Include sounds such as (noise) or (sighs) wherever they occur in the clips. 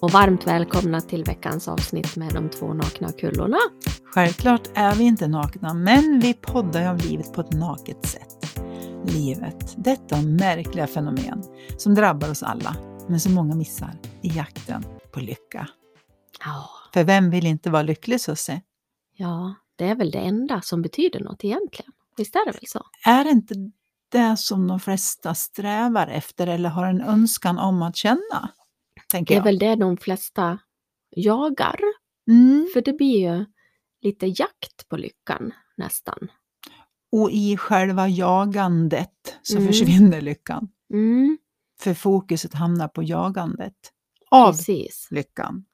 och varmt välkomna till veckans avsnitt med de två nakna kullorna. Självklart är vi inte nakna, men vi poddar om livet på ett naket sätt. Livet, detta märkliga fenomen som drabbar oss alla, men som många missar i jakten på lycka. Ja, För vem vill inte vara lycklig, Susie? ja, det är väl det enda som betyder något egentligen. Visst är det väl så? Är det inte det som de flesta strävar efter eller har en önskan om att känna? Det Tänker är jag. väl det de flesta jagar. Mm. För det blir ju lite jakt på lyckan nästan. Och i själva jagandet så Mm. försvinner lyckan. Mm, För fokuset hamnar på jagandet av precis. lyckan.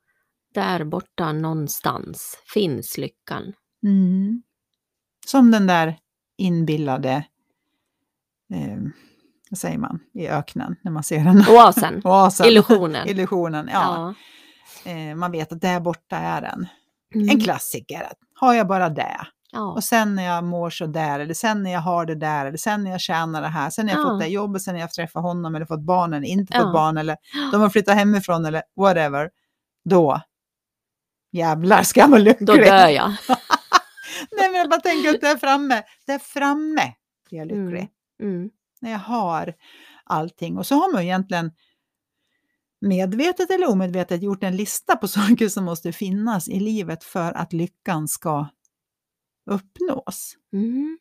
Där borta någonstans finns lyckan. Mm. Som den där inbillade, vad säger man, i öknen när man ser den. Oasen, (laughs) Oasen. illusionen. Illusionen, ja. Ja. Eh, man vet att där borta är den. Mm. En klassiker. Har jag bara det? Ja. Och sen när jag mår så där, eller sen när jag har det där, eller sen när jag tjänar det här, sen när jag Ja. fått det jobbet, sen när jag träffat honom, eller fått barn, eller inte Ja. fått barn, eller de har flyttat hemifrån, eller whatever. Då, jävlar ska jag vara lycklig. Då dör jag. (laughs) Nej, men jag bara tänker att där framme, där framme blir jag lycklig. Mm. När jag har allting. Och så har man ju egentligen medvetet eller omedvetet gjort en lista på (laughs) saker som måste finnas i livet för att lyckan ska uppnås. Mm.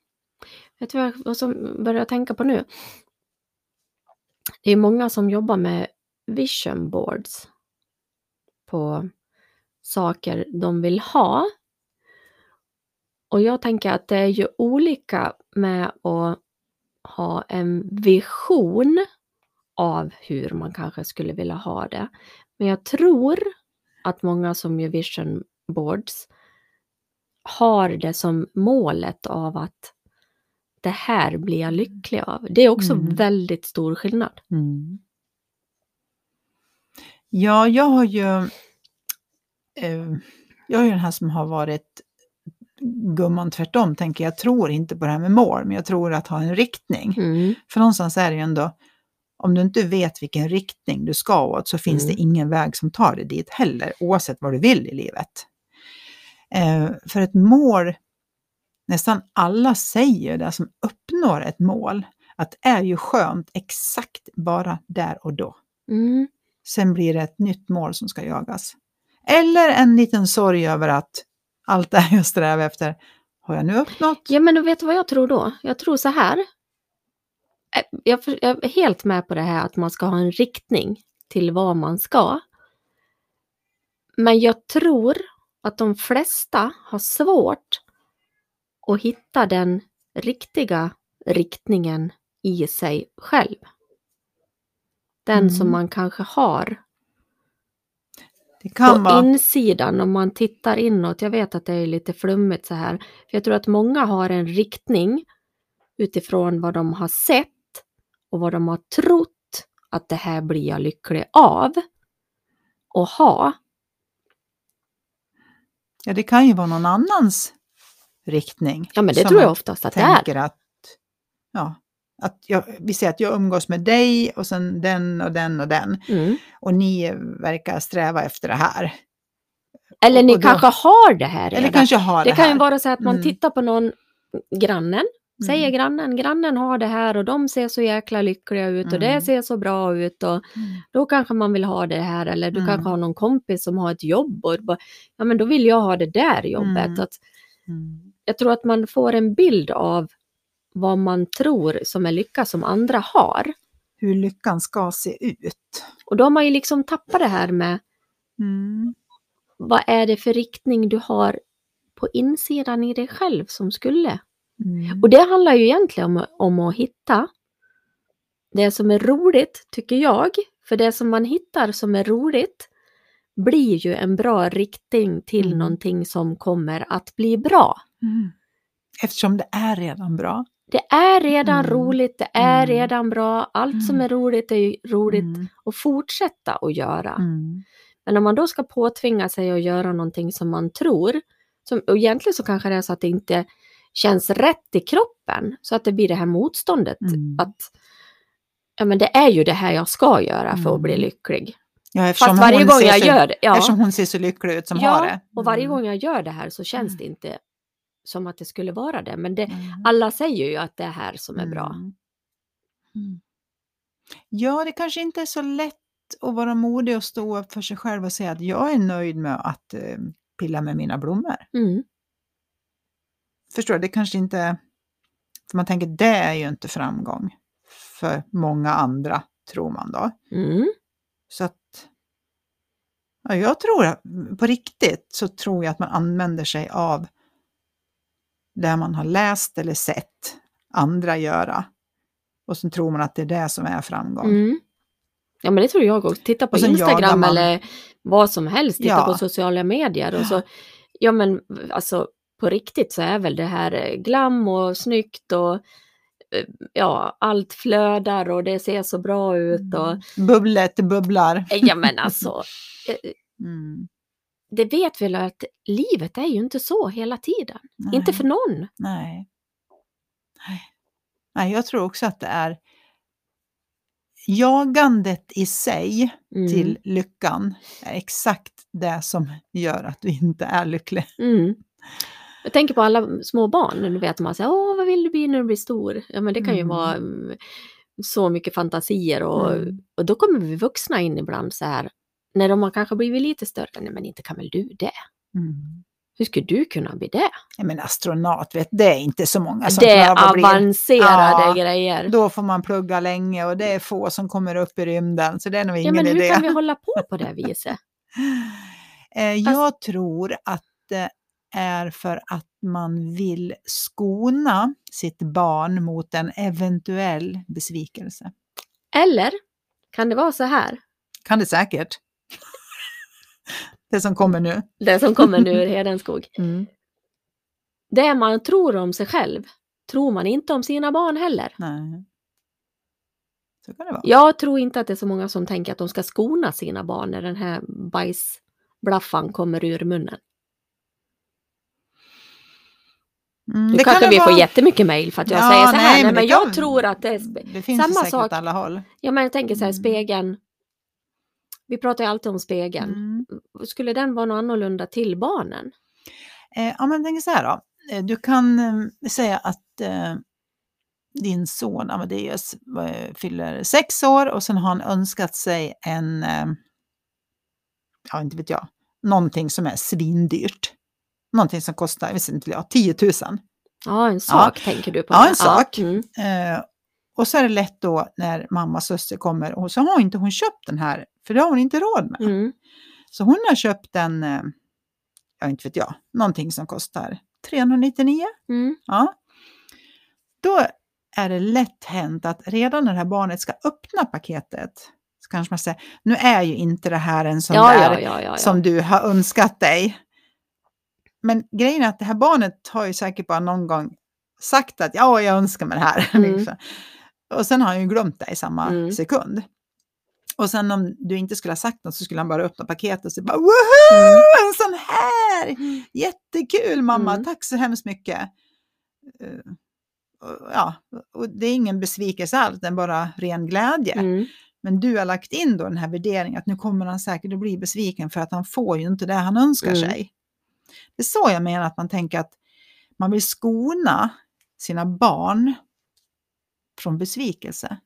Vet du vad jag- som börjar tänka på nu? Det är många som jobbar med vision boards på saker de vill ha. Och jag tänker att det är ju olika med att ha en vision av hur man kanske skulle vilja ha det. Men jag tror att många som gör vision boards har det som målet av att det här blir jag lycklig av. Det är också Mm. väldigt stor skillnad. Ja, jag har ju... Eh, jag är ju den här som har varit gumman tvärtom, tänker jag. tror inte på det här med mål, men jag tror att ha en riktning. Mm. För någonstans är det ju ändå, om du inte vet vilken riktning du ska åt så finns Mm. det ingen väg som tar dig dit heller, oavsett vad du vill i livet. Eh, för ett mål, nästan alla säger det som uppnår ett mål, att det är ju skönt exakt bara där och då. Mm. Sen blir det ett nytt mål som ska jagas. Eller en liten sorg över att allt det jag strävar efter, har jag nu uppnått? Ja, men vet du vad jag tror då? Jag tror så här. Eh, Jag, jag är helt med på det här att man ska ha en riktning till vad man ska. Men jag tror att de flesta har svårt att hitta den riktiga riktningen i sig själv. Den Mm. som man kanske har på vara... insidan om man tittar inåt. Jag vet att det är lite flummigt så här. För jag tror att många har en riktning utifrån vad de har sett och vad de har trott att det här blir jag lycklig av och ha. Ja, det kan ju vara någon annans riktning. Ja, men det tror jag oftast att det är. tänker att, ja, att jag, vi säger att jag umgås med dig och sen den och den och den. Mm. Och ni verkar sträva efter det här. Eller ni då- kanske har det här Eller redan. kanske har det, det kan ju vara så att man Mm. tittar på någon, grannen, säger Mm. grannen, grannen har det här och de ser så jäkla lyckliga ut och det Mm. ser så bra ut och Mm. då kanske man vill ha det här eller du Mm. kanske har någon kompis som har ett jobb och bara, ja men då vill jag ha det där jobbet. Mm. Att Mm. jag tror att man får en bild av vad man tror som är lycka som andra har. Hur lyckan ska se ut. Och då har man ju liksom tappat det här med Mm. vad är det för riktning du har på insidan i dig själv som skulle Mm. Och det handlar ju egentligen om, om att hitta det som är roligt, tycker jag. För det som man hittar som är roligt blir ju en bra riktning till Mm. någonting som kommer att bli bra. Mm. Eftersom det är redan bra. Det är redan Mm. roligt, det är Mm. redan bra. Allt som Mm. är roligt är roligt Mm. att fortsätta att göra. Mm. Men om man då ska påtvinga sig att göra någonting som man tror, som, och egentligen så kanske det är så att det inte känns rätt i kroppen, så att det blir det här motståndet. Mm. Att ja, men det är ju det här jag ska göra för att bli Mm. lycklig. Ja, Fast varje gång jag så, gör det, ja, Eftersom hon ser så lycklig ut som har ja det. och varje Mm. gång jag gör det här så känns Mm. det inte som att det skulle vara det. Men det, Mm. alla säger ju att det är här som är bra. Mm. Mm. Ja, det kanske inte är så lätt att vara modig och stå upp för sig själv och säga att jag är nöjd med att eh, pilla med mina blommor. Mm. Förstår du? Det kanske inte... För man tänker, det är ju inte framgång för många andra, tror man då. Mm. Så att... Ja, jag tror, på riktigt, så tror jag att man använder sig av det man har läst eller sett andra göra. Och så tror man att det är det som är framgång. Mm. Ja men det tror jag också. Titta på sen Instagram man- eller vad som helst. Titta Ja. på sociala medier. Och så, ja men alltså på riktigt så är väl det här eh, glam och snyggt och eh, ja allt flödar och det ser så bra ut. Och, Mm. Bubblet bubblar. Eh, ja men alltså (laughs) Mm. Det vet väl att livet är ju inte så hela tiden. Nej. Inte för någon. Nej. Nej. Nej, jag tror också att det är jagandet i sig Mm. till lyckan är exakt det som gör att du inte är lycklig. Mm. (laughs) Jag tänker på alla små barn, du vet man säger åh vad vill du bli när du blir stor? Ja men det kan ju Mm. vara mm, så mycket fantasier och, Mm. och då kommer vi vuxna in ibland så här när de har kanske blivit lite större, nej men inte kan väl du det? Mm. Hur skulle du kunna bli det? Jag menar astronaut, vet, det är inte så många som det är avancerade Ja, grejer. Då får man plugga länge och det är få som kommer upp i rymden, så det är nog Ja ingen men hur idé. kan vi hålla på på det (laughs) viset? Eh, Jag tror att det är för att man vill skona sitt barn mot en eventuell besvikelse. Eller kan det vara så här, Kan det säkert. (laughs) det som kommer nu. det som kommer nu ur (laughs) Hedenskog. Mm. Det man tror om sig själv tror man inte om sina barn heller. Nej. Så kan det vara. Jag tror inte att det är så många som tänker att de ska skona sina barn när den här bajsblaffan kommer ur munnen. Mm, Nu kanske det vi får vara. jättemycket mejl för att jag Ja, säger så här. nej, Nej, men men det jag kan- tror att det är... Det finns samma sak. alla håll. ja, men jag tänker så här, Mm. spegeln. Vi pratar ju alltid om spegeln. Mm. Skulle den vara något annorlunda till barnen? Eh, ja, men tänk så här då. Eh, Du kan eh, säga att eh, din son Amadeus eh, fyller sex år och sen har han önskat sig en, eh, ja inte vet jag, någonting som är svindyrt. Någonting som kostar, jag vet inte, ja, 10 000. Ja, en sak tänker du på. Ja, en sak. Mm. Eh, och så är det lätt då när mammas syster kommer och så har inte hon köpt den här, för det har hon inte råd med. Mm. Så hon har köpt en, eh, ja inte vet jag, någonting som kostar 399. Mm. Ja. Då är det lätt hänt att redan när det här barnet ska öppna paketet så kanske man säger, nu är ju inte det här en sån Ja, där ja, ja, som du har önskat dig. Men grejen är att det här barnet har ju säkert bara någon gång sagt att ja, jag önskar mig det här. Mm. (laughs) liksom. Och sen har han ju glömt det i samma Mm. sekund. Och sen om du inte skulle ha sagt något så skulle han bara öppna paketet och säga bara woho, en sån här! Jättekul mamma, Mm. tack så hemskt mycket. Eh, och, ja, och det är ingen besvikelse alls, det är bara ren glädje. Mm. Men du har lagt in då den här värderingen att nu kommer han säkert att bli besviken för att han får ju inte det han önskar Mm. sig. Det är så jag menar att man tänker att man vill skona sina barn från besvikelse.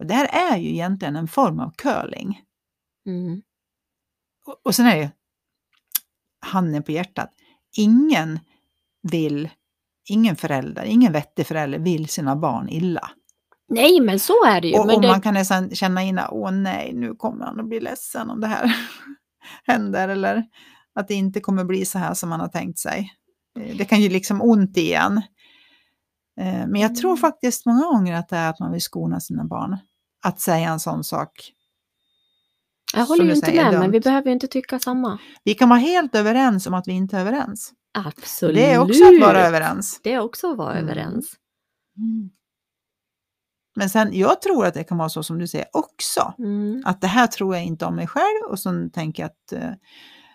Och det här är ju egentligen en form av curling. Mm. Och, och sen är det handen på hjärtat. Ingen vill, ingen förälder, ingen vettig förälder vill sina barn illa. Nej, men så är det ju. Och, men och det... man kan nästan känna in att åh nej, nu kommer han att bli ledsen om det här (laughs) händer. Eller att det inte kommer bli så här som man har tänkt sig. Eh, Det kan ju liksom ont igen. Eh, Men jag tror Mm. faktiskt många gånger att det är att man vill skona sina barn. Att säga en sån sak. Jag håller ju inte säger, med, dumt. men vi behöver ju inte tycka samma. Vi kan vara helt överens om att vi inte är överens. Absolut. Det är också att vara överens. Det är också att vara Mm. överens. Men sen, jag tror att det kan vara så som du säger också. Mm. Att det här tror jag inte om mig själv och så tänker jag att eh,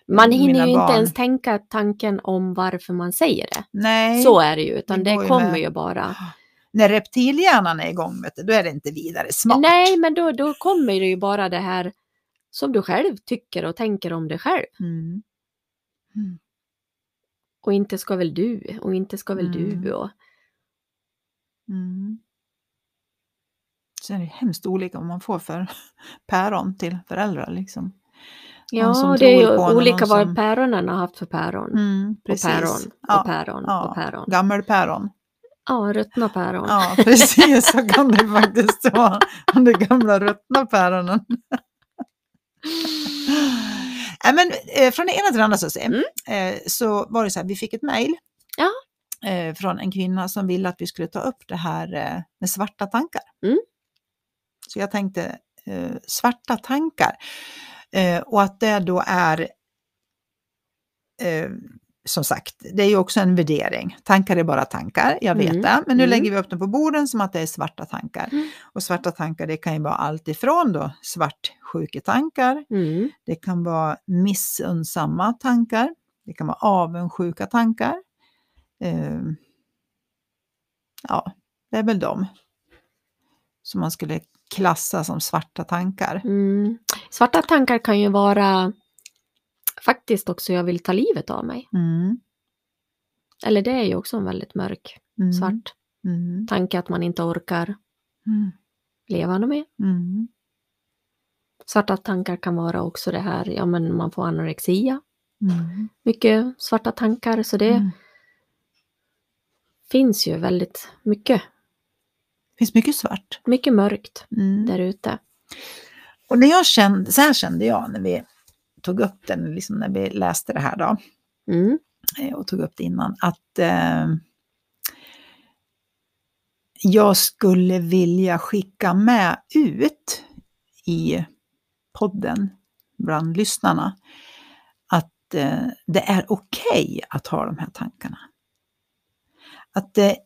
Man hinner ju inte barn- ens tänka tanken om varför man säger det. nej. Så är det ju, utan Det det, kommer med. ju bara. När reptilhjärnan är igång, vet du, då är det inte vidare smart. Nej, men då, då kommer det ju bara det här som du själv tycker och tänker om dig själv. Mm. Mm. Och inte ska väl du, och inte ska väl Mm. du. Och, Mm. Sen är det hemskt olika vad man får för (laughs) päron till föräldrar. Liksom. ja, det är ju olika vad som- päronen har haft för päron. Mm, Och päron, Ja, och päron, ja. och päron. Gammelpäron. Ja, ruttna päron. Ja, precis. Så kan det faktiskt vara. De gamla ruttna päronen. Nej, men, eh, från det ena till det andra så, Mm. eh, så var det så här, vi fick ett mejl Ja. eh, från en kvinna som ville att vi skulle ta upp det här eh, med svarta tankar. Mm. Så jag tänkte, eh, svarta tankar. Eh, och att det då är, som sagt, det är ju också en värdering. Tankar är bara tankar, jag vet Mm. det. Men nu Mm. lägger vi upp dem på borden som att det är svarta tankar. Mm. Och svarta tankar, det kan ju vara allt ifrån då svartsjuketankar, Mm. det kan vara missunnsamma tankar, det kan vara avundsjuka tankar. Eh, ja, det är väl de som man skulle klassa som svarta tankar. Mm. Svarta tankar kan ju vara faktiskt också jag vill ta livet av mig. Mm, Eller det är ju också en väldigt mörk, mm, svart Mm, tanke att man inte orkar mm, leva något mer. mm, Svarta tankar kan vara också det här, ja men man får anorexia. mm, Mycket svarta tankar, så det finns ju väldigt mycket, Det finns mycket svart. mycket mörkt Mm. där ute. Och när jag kände, så här kände jag när vi tog upp den, liksom när vi läste det här då, Mm. eh, och tog upp det innan, att eh, jag skulle vilja skicka med ut i podden bland lyssnarna att eh, det är okej att ha de här tankarna. Att det,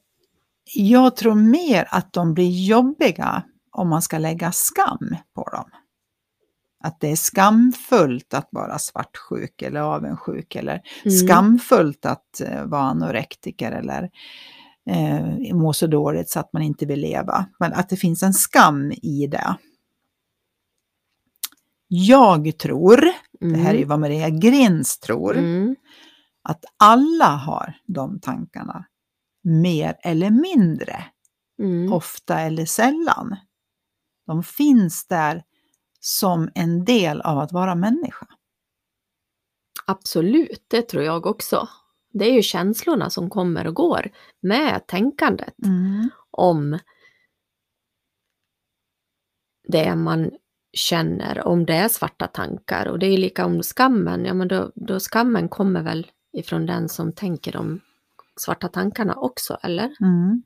jag tror mer att de blir jobbiga om man ska lägga skam på dem. Att det är skamfullt att vara svartsjuk eller avundsjuk eller Mm. skamfullt att eh, vara anorektiker eller eh, må så dåligt så att man inte vill leva. Men att det finns en skam i det. Jag tror, det här är ju vad Maria Grins tror, Mm. att alla har de tankarna. Mer eller mindre, Mm. ofta eller sällan. De finns där som en del av att vara människa. Absolut, det tror jag också. Det är ju känslorna som kommer och går med tänkandet om det man känner, om det är svarta tankar. Och det är lika om skammen, ja men då, då skammen kommer väl ifrån den som tänker de svarta tankarna också, eller? Mm.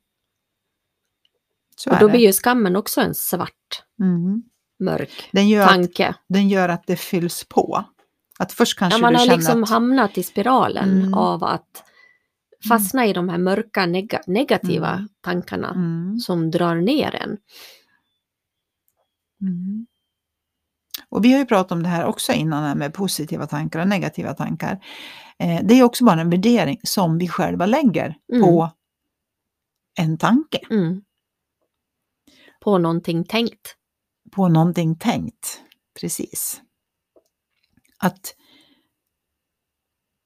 Så Och då det. blir ju skammen också en svart, Mm. Mörk Den gör, att, tanke. den gör att det fylls på. Att först kanske Ja, man du har liksom att... hamnat i spiralen Mm. av att fastna i de här mörka nega- negativa Mm. tankarna Mm. som drar ner en. Mm. Och vi har ju pratat om det här också innan med positiva tankar och negativa tankar. Eh, det är också bara en värdering som vi själva lägger Mm. på en tanke, Mm. På någonting tänkt. På någonting tänkt. Precis. Att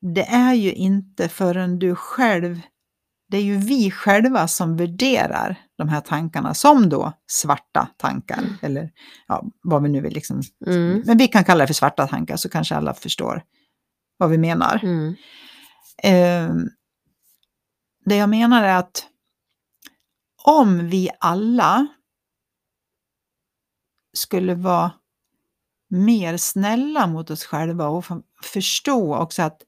det är ju inte förrän du själv, det är ju vi själva som värderar de här tankarna som då svarta tankar, eller ja, vad vi nu vill liksom Mm. Men vi kan kalla det för svarta tankar så kanske alla förstår vad vi menar. Mm. Eh, det jag menar är att om vi alla skulle vara mer snälla mot oss själva och förstå också att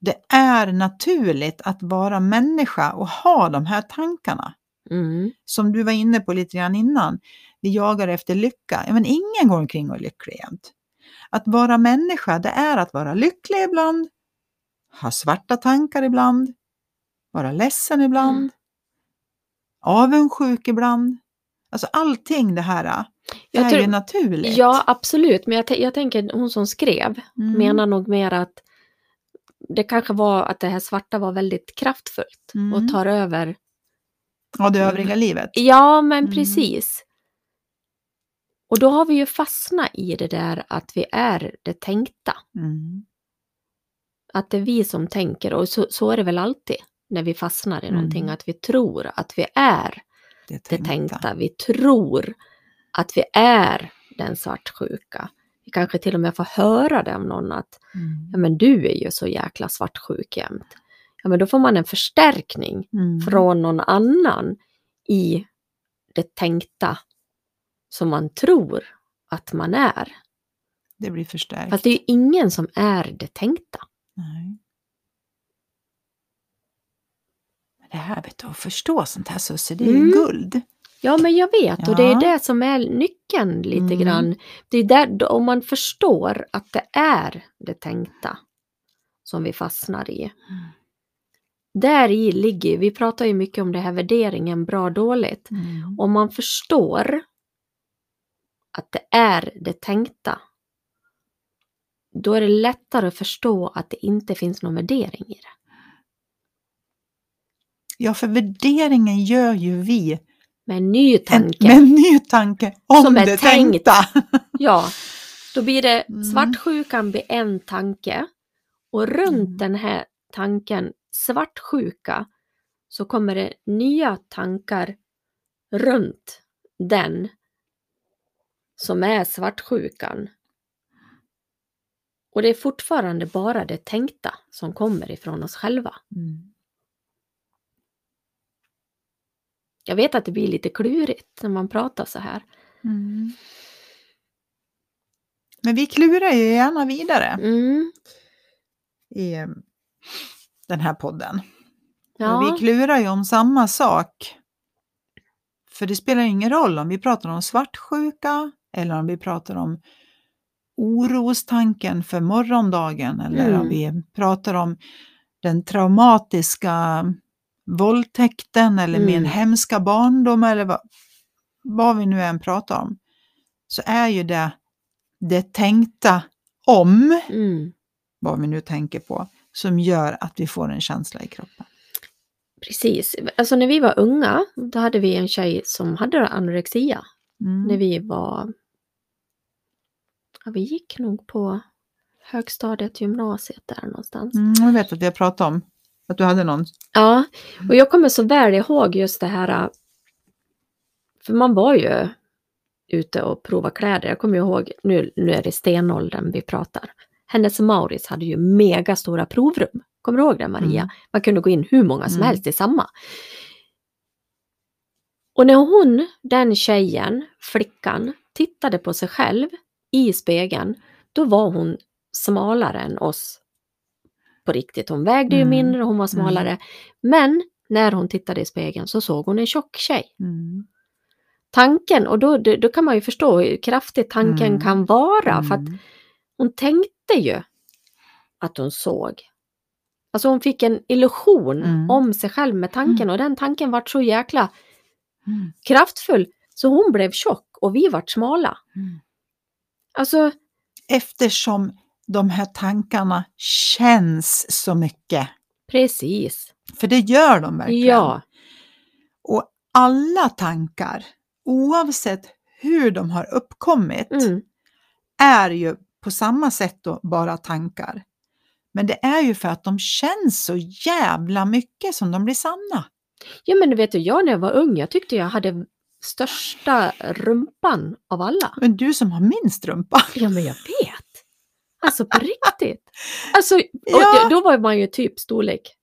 det är naturligt att vara människa och ha de här tankarna. Mm. Som du var inne på lite grann innan, vi jagar efter lycka. Ja, men ingen går omkring och är lycklig jämt. Att vara människa, det är att vara lycklig ibland, ha svarta tankar ibland, vara ledsen ibland, Mm. avundsjuk ibland. Alltså allting det här Jag är tror- ju naturligt. Ja, absolut. Men jag, jag tänker hon som skrev Mm. menar nog mer att det kanske var att det här svarta var väldigt kraftfullt Mm. och tar över. Och det övriga livet. Ja, men Mm. precis. Och då har vi ju fastnat i det där att vi är det tänkta. Mm. Att det är vi som tänker och så, så är det väl alltid när vi fastnar i någonting, Mm. att vi tror att vi är Det det tänkta. Vi tror att vi är den svartsjuka. Vi kanske till och med får höra det av någon att Mm. ja, men du är ju så jäkla svartsjuk jämt. Ja, men då får man en förstärkning Mm. från någon annan i det tänkta som man tror att man är. Det blir förstärkt. Fast det är ju ingen som är det tänkta. Nej. Det här vet du, att förstå sånt här Susie, det är Mm. guld. Ja, men jag vet och det är Ja. det som är nyckeln lite Mm. grann. Det är där, om man förstår att det är det tänkta som vi fastnar i. Där i ligger, vi pratar ju mycket om det här värderingen bra dåligt. Mm. Om man förstår att det är det tänkta, då är det lättare att förstå att det inte finns någon värdering i det. Ja, för värderingen gör ju vi Med en ny en, tanke. med en ny tanke om Som är det tänkt. tänkta. (laughs) Ja, då blir det Mm. svartsjukan blir en tanke och runt Mm. den här tanken svartsjuka så kommer det nya tankar runt den som är svartsjukan. Och det är fortfarande bara det tänkta som kommer ifrån oss själva. Mm. Jag vet att det blir lite klurigt när man pratar så här. Mm. Men vi klurar ju gärna vidare Mm, i eh, den här podden. Och ja, vi klurar ju om samma sak. För det spelar ingen roll om vi pratar om svartsjuka eller om vi pratar om orostanken för morgondagen eller Mm. om vi pratar om den traumatiska våldtäkten eller min Mm. hemska barndom eller vad, vad vi nu än pratar om. Så är ju det det tänkta om, mm, vad vi nu tänker på, som gör att vi får en känsla i kroppen. precis. Alltså när vi var unga, då hade vi en tjej som hade anorexia. Mm. när vi var... Ja, vi gick nog på högstadiet, gymnasiet där någonstans. Mm, jag vet att vi har pratat om att du hade någon. Ja, och jag kommer så väl ihåg just det här... För man var ju ute och provade kläder. Jag kommer ihåg, nu, nu är det stenåldern vi pratar. Hennes och Mauritz hade ju mega stora provrum. Kommer du ihåg det Maria? Mm. Man kunde gå in hur många som Mm. helst i samma. Och när hon, den tjejen, flickan, tittade på sig själv i spegeln, då var hon smalare än oss. På riktigt. Hon vägde ju Mm. mindre, hon var smalare. Men när hon tittade i spegeln så såg hon en tjock tjej. Mm. Tanken, och då, då, kan man ju förstå hur kraftig tanken Mm. kan vara. För att Mm. hon tänkte ju att hon såg. Alltså hon fick en illusion Mm. om sig själv med tanken och den tanken vart så jäkla Mm. kraftfull så hon blev tjock och vi vart smala. Mm. Alltså, Eftersom de här tankarna känns så mycket. precis. För det gör de verkligen. Ja, Och alla tankar, oavsett hur de har uppkommit, mm, är ju på samma sätt då bara tankar. Men det är ju för att de känns så jävla mycket som de blir sanna. ja men du vet jag när jag var ung, jag tyckte jag hade största rumpan av alla. Men du som har minst rumpa. Ja men jag vet. Alltså på riktigt. Alltså, Ja. då var man ju typ storlek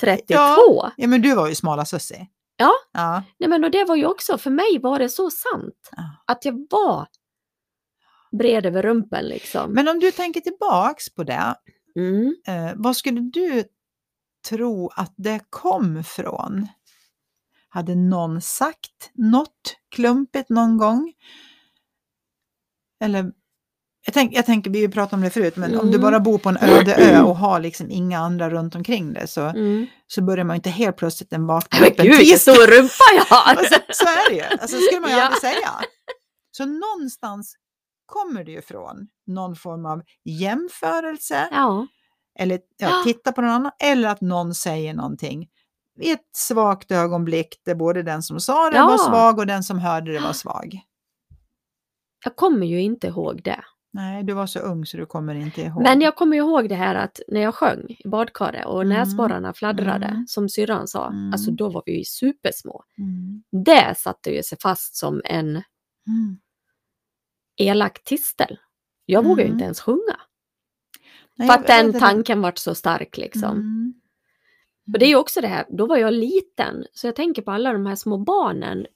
32. Ja. Ja, men du var ju smala Sussie. Ja. ja. Nej men och det var ju också, för mig var det så sant. Ja. Att jag var bred över rumpen liksom. Men om du tänker tillbaks på det, Mm. eh, vad skulle du tro att det kom från? Hade någon sagt något klumpigt någon gång? Eller, jag, tänk, jag tänker, vi pratat om det förut, men om du Mm. bara bor på en öde ö och har liksom inga andra runt omkring dig så, Mm. så börjar man ju inte helt plötsligt en vakna upp en gud vilken stor rumpa jag har! (laughs) Och så, är det ju, alltså, det skulle man ju Ja. aldrig säga. Så någonstans kommer det ju från någon form av jämförelse, Ja, eller Ja. titta på någon annan, eller att någon säger någonting i ett svagt ögonblick där både den som sa det Ja. var svag och den som hörde det var svag. jag kommer ju inte ihåg det. Nej, du var så ung så du kommer inte ihåg. Men jag kommer ihåg det här att när jag sjöng i badkaret och Mm. näsborrarna fladdrade, Mm. som syrran sa, Mm. alltså då var vi ju supersmå. Mm. Det satte ju sig fast som en Mm. elak tistel. Jag vågade ju Mm. inte ens sjunga. Nej, För att den tanken vart så stark liksom. Mm. Och det är ju också det här, då var jag liten, så jag tänker på alla de här små barnen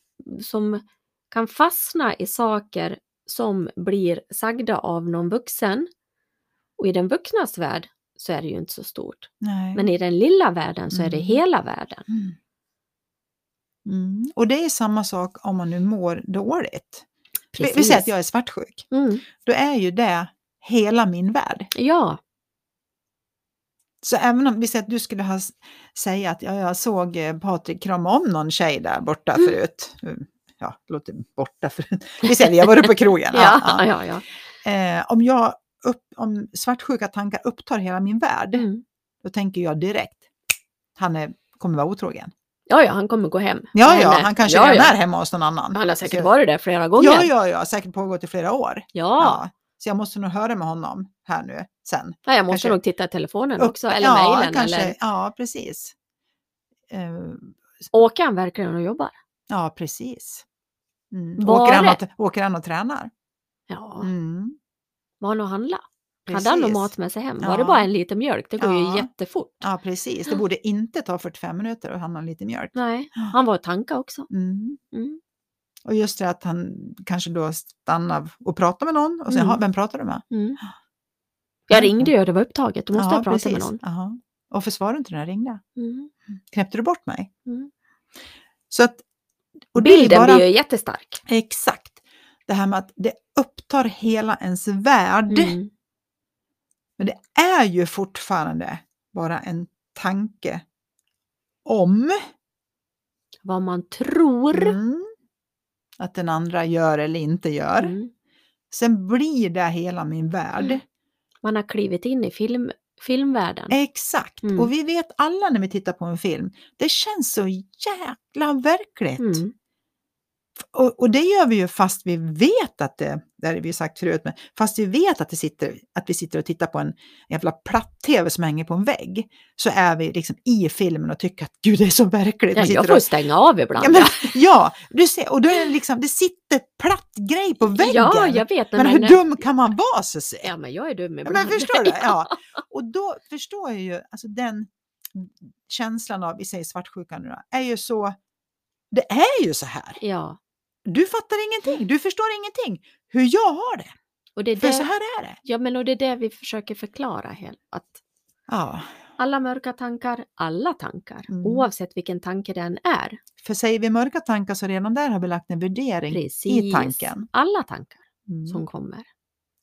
som kan fastna i saker som blir sagda av någon vuxen. Och i den vuxnas värld så är det ju inte så stort. Nej. Men i den lilla världen så är det Mm. hela världen. Mm. Mm. Och det är samma sak om man nu mår dåligt. Vi, vi säger att jag är svartsjuk. Mm. Då är ju det hela min värld. Ja, Så även om vi säger att du skulle ha, säga att ja, jag såg eh, Patrik krama om någon tjej där borta Mm. förut. Ja, låter borta förut. Vi säger att jag var uppe på krogen. (laughs) ja, Ja, ja. Eh, om, jag upp, om svartsjuka tankar upptar hela min värld, Mm. då tänker jag direkt, han är, kommer vara otrogen. Ja, ja, han kommer gå hem. Ja, ja, henne. han kanske ja, redan ja. är hemma hos någon annan. Han har säkert Så- varit där flera gånger. Ja, ja, ja, säkert pågått i flera år. Ja. Så jag måste nog höra med honom här nu sen. Ja, jag måste Kanske- nog titta i telefonen Upp- också, eller ja, mejlen. Eller... Ja, precis. Eh, Åker han verkligen och jobbar? Ja, precis. Mm. Åker, han och, åker han och tränar? Ja, Mm. var han och handla? Hade han någon Precis. mat med sig hem? Ja. Var det bara en liter mjölk? Det går ju Ja. jättefort. Ja, precis. Det borde inte ta 45 minuter att handla lite mjölk. Nej, han var och tanka också. Mm. Mm. Och just det att han kanske då stannar och pratar med någon och sen, Mm. "Ha, vem pratar du med? Mm. Jag ringde ju och det var upptaget. Då måste ja, jag prata med precis. någon. Jaha. Och försvarade inte när jag ringde? Mm. Knäppte du bort mig? Mm. Så att, och Bilden bara, blir ju jättestark. Exakt. Det här med att det upptar hela ens värld. Mm. Men det är ju fortfarande bara en tanke om Vad man tror. mm, att den andra gör eller inte gör. Mm. Sen blir det hela min värld. Mm. Man har klivit in i film, filmvärlden. Exakt. Mm. Och vi vet alla när vi tittar på en film, det känns så jäkla verkligt. Och, och det gör vi ju fast vi vet att det, det har vi ju sagt förut, men fast vi vet att, det sitter, att vi sitter och tittar på en jävla platt-tv som hänger på en vägg, så är vi liksom i filmen och tycker att gud det är så verkligt. Ja, jag får och, stänga av ibland. ja, men, ja, du ser, och då är det liksom, det sitter platt grej på väggen. ja, jag vet. men men- hur dum kan man vara så se? Ja, men jag är dum Ja, ibland. men förstår du? (laughs) Ja. Och då förstår jag ju, alltså den känslan av, vi säger svartsjuka nu då, är ju så, det är ju så här. Ja, Du fattar ingenting, du förstår ingenting hur jag har det. och det är För det, så här är det. ja, men och det är det vi försöker förklara. Helt, att Ja, alla mörka tankar, alla tankar, Mm. oavsett vilken tanke den är. för säger vi mörka tankar så redan där har vi lagt en värdering Precis. i tanken. Alla tankar Mm. som kommer.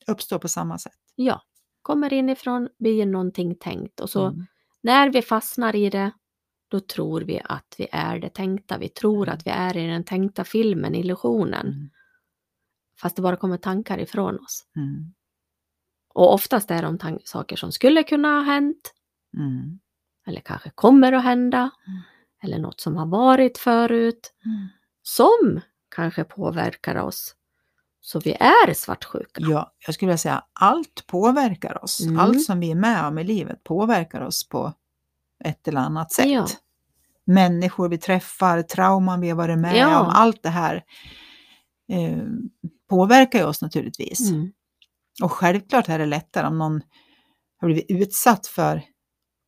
Uppstår på samma sätt. Ja, kommer inifrån, blir någonting tänkt och så Mm. när vi fastnar i det, då tror vi att vi är det tänkta. Vi tror Mm. att vi är i den tänkta filmen, illusionen. Mm. Fast det bara kommer tankar ifrån oss. Mm. Och oftast är de saker som skulle kunna ha hänt, Mm. eller kanske kommer att hända, Mm. eller något som har varit förut, Mm. som kanske påverkar oss. Så vi är svartsjuka. Ja, jag skulle vilja säga allt påverkar oss. Mm. Allt som vi är med om i livet påverkar oss på ett eller annat sätt. Ja. Människor vi träffar, trauman vi har varit med Ja. om, allt det här eh, påverkar ju oss naturligtvis. Mm. Och självklart är det lättare om någon har blivit utsatt för,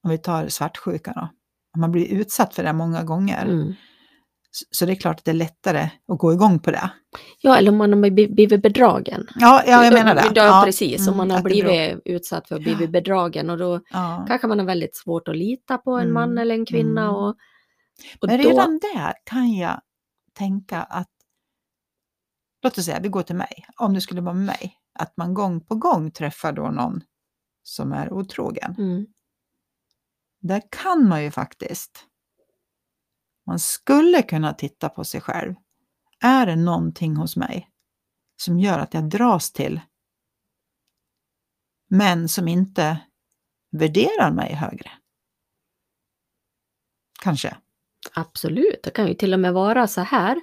om vi tar svartsjuka då, om man blir utsatt för det många gånger. Mm. Så, det är klart att det är lättare att gå igång på det. Ja, eller om man har bli- blivit bedragen. Ja, ja jag menar det. Ja, precis. Om mm, man har beror- blivit utsatt för att blivit bedragen och då Ja. kanske man har väldigt svårt att lita på en Mm, man eller en kvinna. mm. Och, och Men då, redan där kan jag tänka att, låt oss säga, vi går till mig, om det skulle vara med mig, att man gång på gång träffar då någon som är otrogen. mm, Där kan man ju faktiskt, man skulle kunna titta på sig själv. Är det någonting hos mig som gör att jag dras till män som inte värderar mig högre? Kanske. absolut, det kan ju till och med vara så här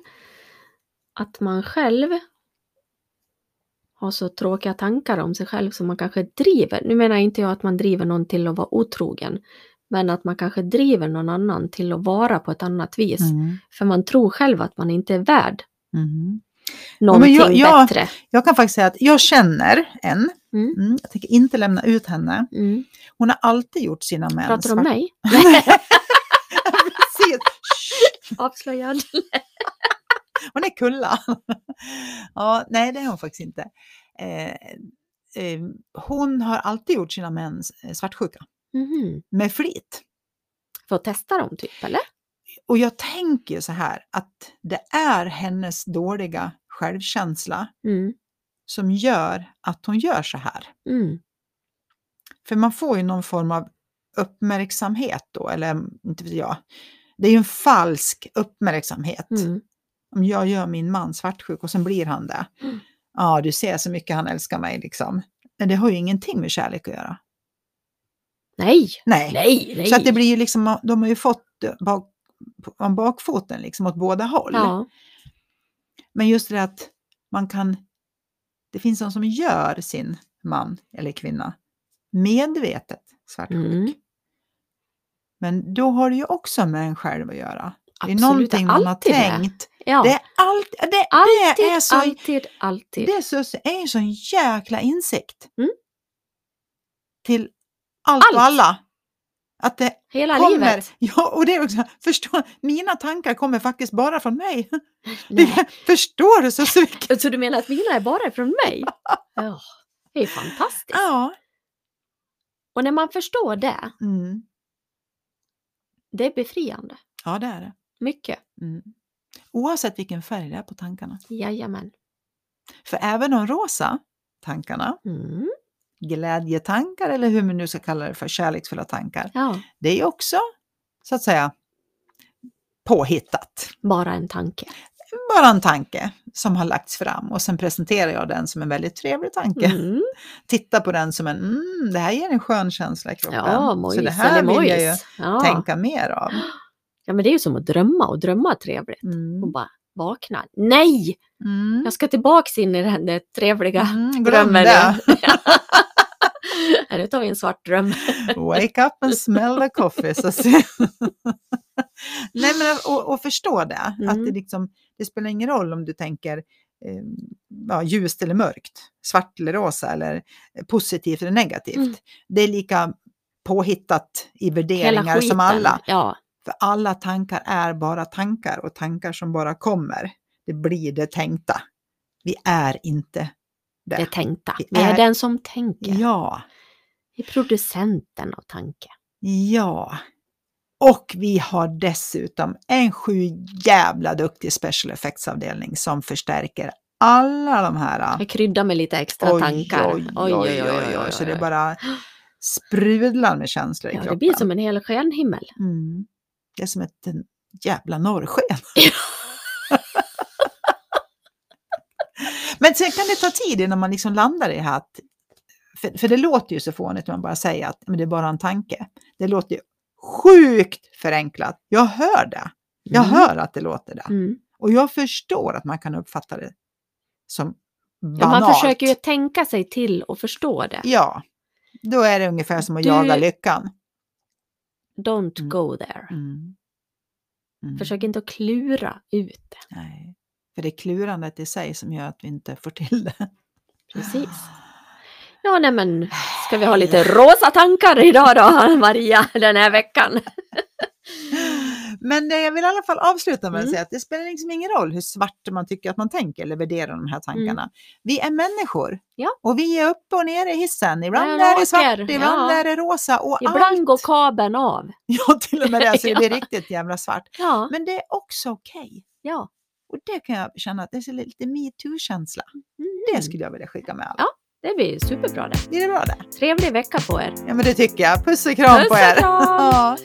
att man själv har så tråkiga tankar om sig själv som man kanske driver. Nu menar inte jag att man driver någon till att vara otrogen, men att man kanske driver någon annan till att vara på ett annat vis. Mm. För man tror själv att man inte är värd Mm. någonting jag- jag- bättre. Jag kan faktiskt säga att jag känner en, Mm. mm, jag tänker inte lämna ut henne. Mm. Hon har alltid gjort sina män Pratar du om mig? (laughs) Precis. Avslöjad. (laughs) Hon är kulla. ja, nej, det är hon faktiskt inte. Eh, eh, hon har alltid gjort sina män svartsjuka, Mhm. med flit. För att testa dem typ, eller? Och jag tänker så här att det är hennes dåliga självkänsla Mm. som gör att hon gör så här. Mm. För man får ju någon form av uppmärksamhet då, eller inte vet jag. Det är ju en falsk uppmärksamhet. Mm. Om jag gör min man svartsjuk och sen blir han det. Mm. Ja, du ser så mycket han älskar mig liksom. Men det har ju ingenting med kärlek att göra. Nej, Nej. nej, nej. Så att det blir ju liksom, de har ju fått bak, om bakfoten liksom åt båda håll. Ja. Men just det att man kan, det finns någon som gör sin man eller kvinna medvetet svartsjuk. Mm. Men då har det ju också med en själv att göra. Det är Absolut, någonting man har alltid det. tänkt. Ja. Det är, allt, det, alltid, det är så, alltid, alltid. det är så, är en sån jäkla insikt. Mm. Till allt, Allt. och alla. Att det Hela kommer, livet. (laughs) ja och det är också, förstå, mina tankar kommer faktiskt bara från mig. (laughs) Nej. Förstår du så mycket? Så du menar att mina är bara från mig? (laughs) Ja, det är fantastiskt. Ja. Och när man förstår det, Mm. det är befriande. ja, det är det. Mycket. Mm. Oavsett vilken färg det är på tankarna. Jajamän. För även de rosa tankarna, Mm. Glädjetankar eller hur man nu ska kalla det för, kärleksfulla tankar, Ja, det är också så att säga påhittat. bara en tanke. Bara en tanke som har lagts fram och sen presenterar jag den som en väldigt trevlig tanke. Mm. (laughs) Titta på den som en, mm, det här ger en skön känsla i kroppen. Ja, mojs så det här vill jag ju. Ja. tänka mer av. (gasps) ja, men det är ju som att drömma och drömma är trevligt. Mm. Och bara vakna. Nej! Mm. Jag ska tillbaks in i den där trevliga Mm, drömmen. nu. (laughs) Nu tar vi en svart dröm. Wake up and smell the coffee. Så att. Nej, men och, och förstå det, att Mm. det, liksom, det spelar ingen roll om du tänker eh, ja, ljust eller mörkt, svart eller rosa eller positivt eller negativt. Mm. Det är lika påhittat i värderingar som alla. Ja, För alla tankar är bara tankar och tankar som bara kommer, det blir det tänkta. Vi är inte det. det tänkta. Vi är är- den som tänker. Ja, Vi är producenten av tanke. ja. Och vi har dessutom en sju jävla duktig special effects-avdelning som förstärker alla de här... Jag kryddar med lite extra tankar. Oj, oj, oj, oj, oj, Så det bara sprudlar med känslor i Ja, kroppen. det blir som en hel stjärnhimmel. Mm. Det är som ett jävla norrsken. (laughs) Men sen kan det ta tid innan man liksom landar i att, för, för det låter ju så fånigt när man bara säger att men det är bara en tanke. Det låter ju sjukt förenklat. Jag hör det. Jag Mm. hör att det låter det. Mm. Och jag förstår att man kan uppfatta det som banalt. Ja, man försöker ju tänka sig till och förstå det. Ja, då är det ungefär som att Du- jaga lyckan. Don't Mm. go there. Mm. Mm. Försök inte att klura ut det. Nej, för det är klurandet i sig som gör att vi inte får till det. Precis. (sighs) Ja, nej men ska vi ha lite rosa tankar idag då, (laughs) Maria, den här veckan? (laughs) Men eh, jag vill i alla fall avsluta med att Mm. säga att det spelar liksom ingen roll hur svart man tycker att man tänker eller värderar de här tankarna. Vi är människor Mm. Ja. och vi är uppe och nere i hissen. Ibland är det svart, ibland Ja. är det rosa och Ibland allt. går kabeln av. (laughs) Ja, till och med det så det blir Ja. riktigt jävla svart. Ja, Men det är också okej. ja. Och det kan jag känna att det är lite metoo-känsla. Mm. Det skulle jag vilja skicka med alla. Ja. Det blir superbra det. Blir det bra det? Trevlig vecka på er. Ja men det tycker jag. Puss och kram Puss på er! kram! (laughs) Ja.